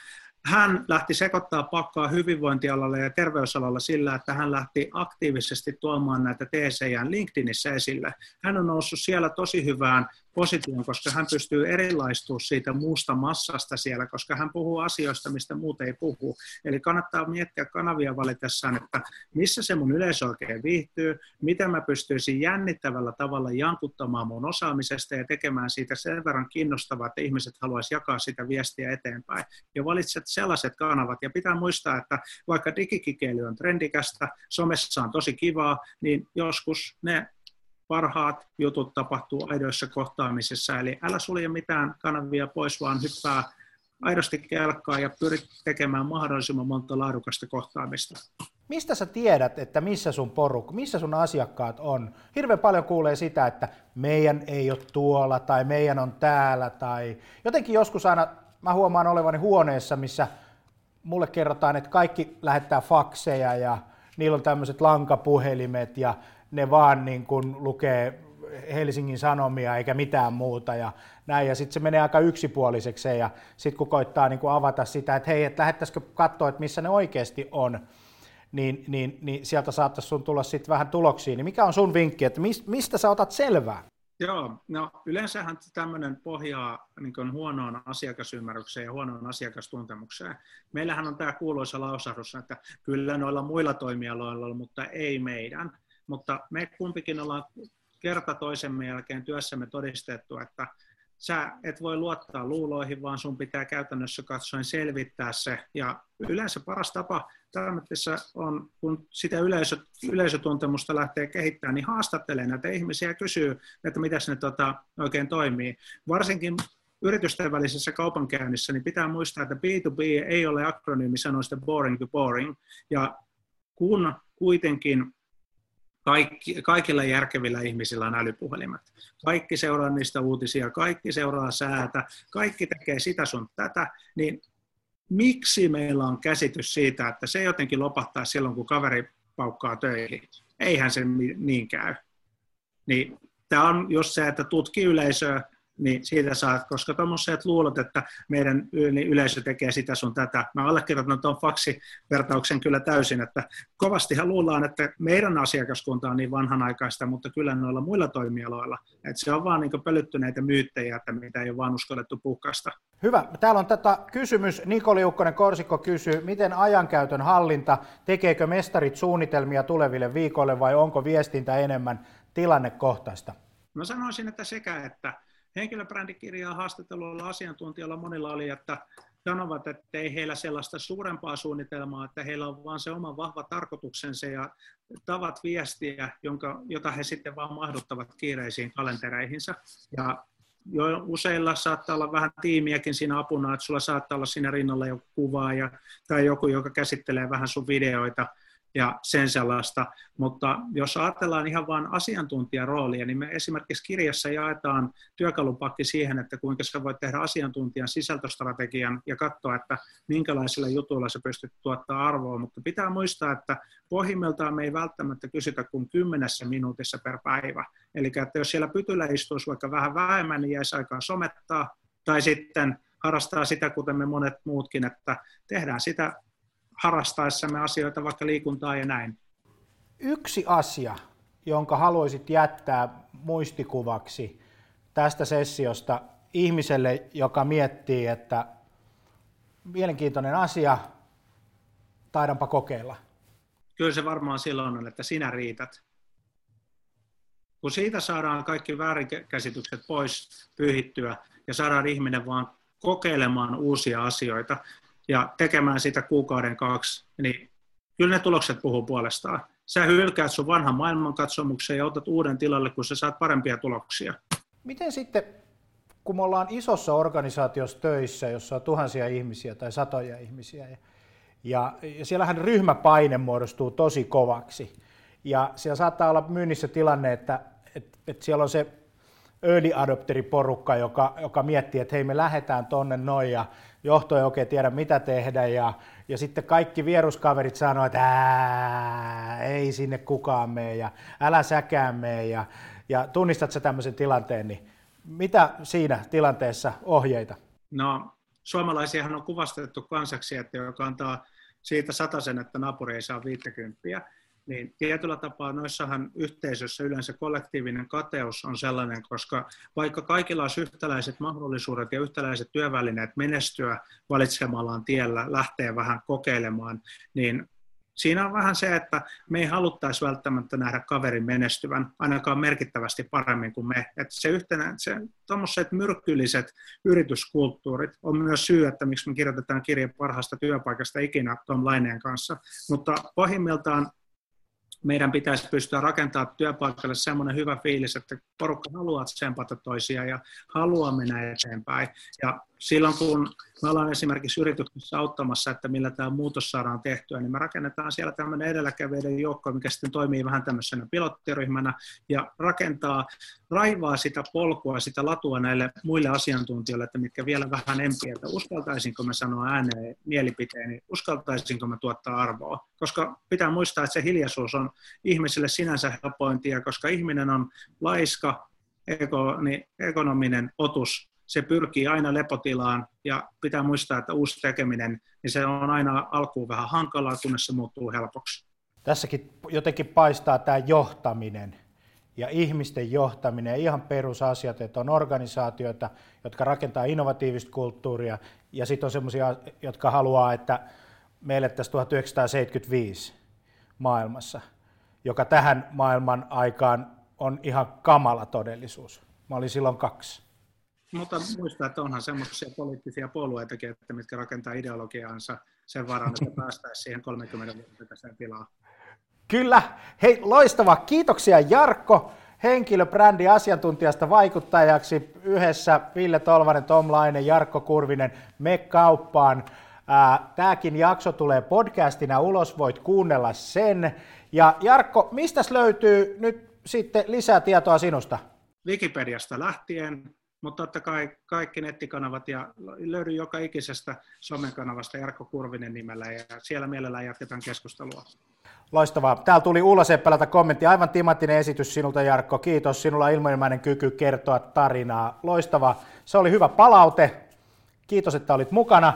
hän lähti sekoittaa pakkaa hyvinvointialalla ja terveysalalla sillä, että hän lähti aktiivisesti tuomaan näitä teesejään LinkedInissä esille. Hän on noussut siellä tosi hyvään positioon, koska hän pystyy erilaistumaan siitä muusta massasta siellä, koska hän puhuu asioista, mistä muut ei puhu. Eli kannattaa miettiä kanavia valitessaan, että missä se mun yleisö oikein viihtyy, miten mä pystyisin jännittävällä tavalla jankuttamaan mun osaamisesta ja tekemään siitä sen verran kiinnostavaa, että ihmiset haluaisivat jakaa sitä viestiä eteenpäin. Ja valitset sellaiset kanavat. Ja pitää muistaa, että vaikka digikikeily on trendikästä, somessa on tosi kivaa, niin joskus ne parhaat jutut tapahtuu aidoissa kohtaamisessa. Eli älä sulje mitään kanavia pois, vaan hyppää aidosti kelkkaa ja pyrit tekemään mahdollisimman monta laadukasta kohtaamista. Mistä sä tiedät, että missä sun porukka, missä sun asiakkaat on? Hirveän paljon kuulee sitä, että meidän ei ole tuolla tai meidän on täällä tai jotenkin joskus aina mä huomaan olevani huoneessa, missä mulle kerrotaan, että kaikki lähettää fakseja ja niillä on tämmöiset lankapuhelimet ja ne vaan niin kuin lukee Helsingin Sanomia eikä mitään muuta ja näin. Ja sitten se menee aika yksipuoliseksi ja sitten kun koittaa niin kuin avata sitä, että hei, että lähettäisikö katsoa, että missä ne oikeasti on, niin, niin, niin sieltä saattaisi sun tulla sitten vähän tuloksia. Niin mikä on sun vinkki, että mistä sä otat selvää? Joo, no yleensähän tämmöinen pohjaa niin huonoon asiakasymmärrykseen ja huonoon asiakastuntemukseen. Meillähän on tämä kuuluisa lausahdus, että kyllä noilla muilla toimialoilla, mutta ei meidän mutta me kumpikin ollaan kerta toisemme jälkeen työssämme todistettu, että sä et voi luottaa luuloihin, vaan sun pitää käytännössä katsoen selvittää se. Ja yleensä paras tapa tämmöisessä on, kun sitä yleisö, yleisötuntemusta lähtee kehittämään, niin haastattelee näitä ihmisiä ja kysyy, että miten ne tota, oikein toimii. Varsinkin yritysten välisessä kaupankäynnissä, niin pitää muistaa, että B2B ei ole akronyymi sanoista boring to boring. Ja kun kuitenkin kaikki, kaikilla järkevillä ihmisillä on älypuhelimet. Kaikki seuraa niistä uutisia, kaikki seuraa säätä, kaikki tekee sitä sun tätä, niin miksi meillä on käsitys siitä, että se jotenkin lopahtaa silloin, kun kaveri paukkaa töihin? Eihän se niin käy. Niin, tämä on just se, että tutki yleisöä, niin siitä saat, koska tuommoiset luulot, että meidän yleisö tekee sitä sun tätä. Mä allekirjoitan tuon faksivertauksen kyllä täysin, että kovastihan luullaan, että meidän asiakaskunta on niin vanhanaikaista, mutta kyllä noilla muilla toimialoilla. Että se on vaan niin pölyttyneitä myyttejä, että mitä ei ole vaan uskallettu puhkasta. Hyvä. Täällä on tätä kysymys. Niko Liukkonen Korsikko kysyy, miten ajankäytön hallinta, tekeekö mestarit suunnitelmia tuleville viikoille vai onko viestintä enemmän tilannekohtaista? Mä sanoisin, että sekä että henkilöbrändikirjaa haastattelulla asiantuntijoilla monilla oli, että sanovat, että ei heillä sellaista suurempaa suunnitelmaa, että heillä on vain se oma vahva tarkoituksensa ja tavat viestiä, jonka, jota he sitten vaan mahduttavat kiireisiin kalentereihinsa. Ja jo useilla saattaa olla vähän tiimiäkin siinä apuna, että sulla saattaa olla siinä rinnalla joku kuvaaja tai joku, joka käsittelee vähän sun videoita, ja sen sellaista. Mutta jos ajatellaan ihan vain asiantuntijaroolia, niin me esimerkiksi kirjassa jaetaan työkalupakki siihen, että kuinka sä voit tehdä asiantuntijan sisältöstrategian ja katsoa, että minkälaisilla jutuilla sä pystyt tuottaa arvoa. Mutta pitää muistaa, että pohjimmiltaan me ei välttämättä kysytä kuin kymmenessä minuutissa per päivä. Eli että jos siellä pytyllä istuisi vaikka vähän vähemmän, niin jäisi aikaa somettaa, tai sitten harrastaa sitä, kuten me monet muutkin, että tehdään sitä harrastaessamme asioita, vaikka liikuntaa ja näin. Yksi asia, jonka haluaisit jättää muistikuvaksi tästä sessiosta ihmiselle, joka miettii, että mielenkiintoinen asia, taidanpa kokeilla. Kyllä se varmaan silloin on, että sinä riität. Kun siitä saadaan kaikki väärinkäsitykset pois pyyhittyä ja saadaan ihminen vaan kokeilemaan uusia asioita, ja tekemään sitä kuukauden kaksi, niin kyllä ne tulokset puhuu puolestaan. Sä hylkäät sun vanhan maailmankatsomuksen ja otat uuden tilalle, kun sä saat parempia tuloksia. Miten sitten, kun me ollaan isossa organisaatiossa töissä, jossa on tuhansia ihmisiä tai satoja ihmisiä, ja, ja, ja siellähän ryhmäpaine muodostuu tosi kovaksi. Ja siellä saattaa olla myynnissä tilanne, että, että, että siellä on se early adopteriporukka, joka, joka miettii, että hei me lähdetään tonne noin ja johto ei oikein tiedä mitä tehdä. Ja, ja sitten kaikki vieruskaverit sanoo, että ei sinne kukaan mene ja älä säkään mene. Ja, ja tunnistat sä tämmöisen tilanteen, niin Mitä siinä tilanteessa ohjeita? No, suomalaisiahan on kuvastettu kansaksi, että joka antaa siitä sen, että naapuri ei saa 50 niin tietyllä tapaa noissahan yhteisössä yleensä kollektiivinen kateus on sellainen, koska vaikka kaikilla olisi yhtäläiset mahdollisuudet ja yhtäläiset työvälineet menestyä valitsemallaan tiellä, lähtee vähän kokeilemaan, niin siinä on vähän se, että me ei haluttaisi välttämättä nähdä kaverin menestyvän ainakaan merkittävästi paremmin kuin me. Että se yhtenä, se, tuommoiset myrkylliset yrityskulttuurit on myös syy, että miksi me kirjoitetaan kirje parhaasta työpaikasta ikinä Tom Laineen kanssa. Mutta pahimmiltaan meidän pitäisi pystyä rakentamaan työpaikalle semmoinen hyvä fiilis, että porukka haluaa tsempata toisia ja haluaa mennä eteenpäin. Ja silloin kun me ollaan esimerkiksi yrityksessä auttamassa, että millä tämä muutos saadaan tehtyä, niin me rakennetaan siellä tämmöinen edelläkävijöiden joukko, mikä sitten toimii vähän tämmöisenä pilottiryhmänä ja rakentaa, raivaa sitä polkua, sitä latua näille muille asiantuntijoille, että mitkä vielä vähän empiä, että uskaltaisinko me sanoa ääneen mielipiteeni, uskaltaisinko me tuottaa arvoa, koska pitää muistaa, että se hiljaisuus on ihmisille sinänsä helpointia, koska ihminen on laiska, ekonominen otus, se pyrkii aina lepotilaan ja pitää muistaa, että uusi tekeminen, niin se on aina alkuun vähän hankalaa, kunnes se muuttuu helpoksi. Tässäkin jotenkin paistaa tämä johtaminen ja ihmisten johtaminen ihan perusasiat, että on organisaatioita, jotka rakentaa innovatiivista kulttuuria ja sitten on sellaisia, jotka haluaa, että meille tässä 1975 maailmassa, joka tähän maailman aikaan on ihan kamala todellisuus. Mä olin silloin kaksi. Mutta muistaa, että onhan semmoisia poliittisia puolueitakin, että mitkä rakentaa ideologiaansa sen varan, että päästäisiin siihen 30 vuotta tilaan. Kyllä. Hei, loistava. Kiitoksia Jarkko, henkilöbrändi asiantuntijasta vaikuttajaksi yhdessä Ville Tolvanen, Tom Laine, Jarkko Kurvinen, me kauppaan. Tämäkin jakso tulee podcastina ulos, voit kuunnella sen. Ja Jarkko, mistä löytyy nyt sitten lisää tietoa sinusta? Wikipediasta lähtien, mutta totta kai kaikki nettikanavat ja löydy joka ikisestä somekanavasta Jarkko Kurvinen nimellä ja siellä mielellään jatketaan keskustelua. Loistavaa. Täällä tuli Ulla Seppälältä kommentti. Aivan timattinen esitys sinulta Jarkko. Kiitos. Sinulla on ilmoimainen kyky kertoa tarinaa. Loistavaa. Se oli hyvä palaute. Kiitos, että olit mukana.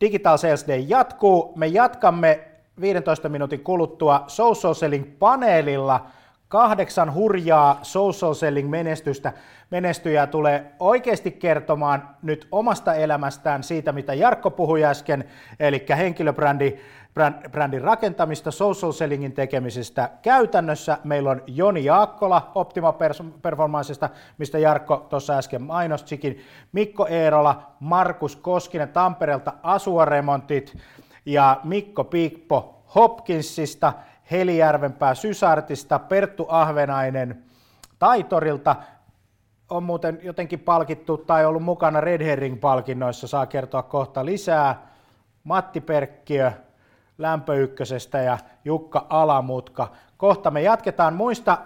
Digital Sales Day jatkuu. Me jatkamme 15 minuutin kuluttua Social Selling paneelilla kahdeksan hurjaa social selling menestystä. Menestyjää tulee oikeasti kertomaan nyt omasta elämästään siitä, mitä Jarkko puhui äsken, eli henkilöbrändi brändin rakentamista, social sellingin tekemisestä käytännössä. Meillä on Joni Jaakkola Optima Performancesta, mistä Jarkko tuossa äsken mainostikin, Mikko Eerola, Markus Koskinen Tampereelta Asuaremontit ja Mikko Piikpo Hopkinsista Heli Järvenpää Sysartista, Perttu Ahvenainen Taitorilta, on muuten jotenkin palkittu tai ollut mukana Red Herring-palkinnoissa, saa kertoa kohta lisää. Matti Perkkiö Lämpöykkösestä ja Jukka Alamutka. Kohta me jatketaan. Muista,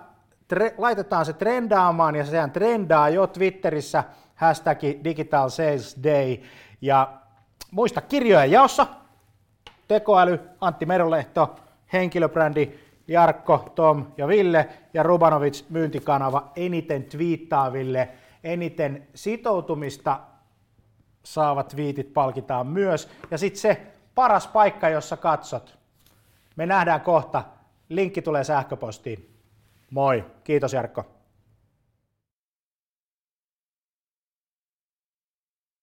tre, laitetaan se trendaamaan ja sehän trendaa jo Twitterissä hashtag Digital Sales Day. Ja muista kirjoja jaossa. Tekoäly, Antti Merolehto, henkilöbrändi Jarkko, Tom ja Ville ja Rubanovic myyntikanava eniten twiittaaville, eniten sitoutumista saavat viitit palkitaan myös. Ja sitten se paras paikka, jossa katsot. Me nähdään kohta. Linkki tulee sähköpostiin. Moi. Kiitos Jarkko.